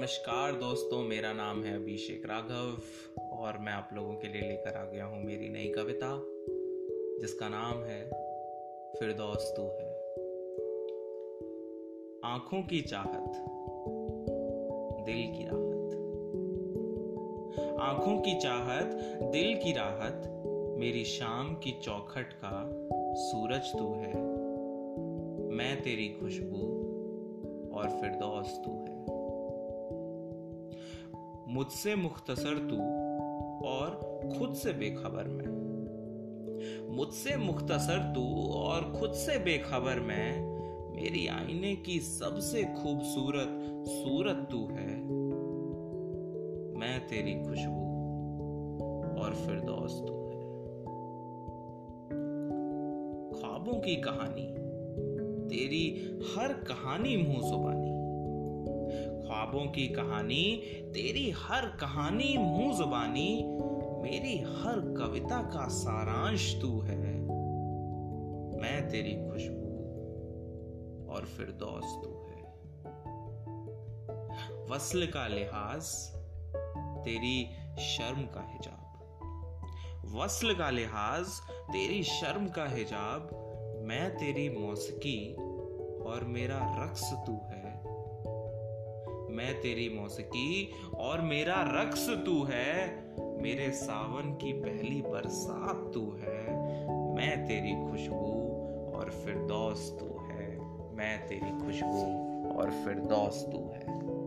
नमस्कार दोस्तों, मेरा नाम है अभिषेक राघव और मैं आप लोगों के लिए लेकर आ गया हूँ मेरी नई कविता, जिसका नाम है फिर तू है। आँखों की चाहत, दिल की राहत। आँखों की चाहत, दिल की राहत, मेरी शाम की चौखट का सूरज तू है। मैं तेरी खुशबू और फिर तू है। मुझसे मुख्तसर तू और खुद से बेखबर मैं। मुझसे मुख्तसर तू और खुद से बेखबर मैं। मेरी आईने की सबसे खूबसूरत सूरत तू है। मैं तेरी खुशबू और फिर दोस्त तू है। ख्वाबों की कहानी, तेरी हर कहानी मुँह जुबानी। ख्वाबों की कहानी, तेरी हर कहानी मुँह जुबानी, मेरी हर कविता का सारांश तू है। मैं तेरी खुशबू और फिर दोस्त तू है। वसल का लिहाज, तेरी शर्म का हिजाब। वसल का लिहाज, तेरी शर्म का हिजाब, मैं तेरी मौसीकी और मेरा रक्स तू है। मैं तेरी मौसकी और मेरा रक्स तू है। मेरे सावन की पहली बरसात तू है। मैं तेरी खुशबू और फिर दोस्त तू है। मैं तेरी खुशबू और फिर दोस्त तू है।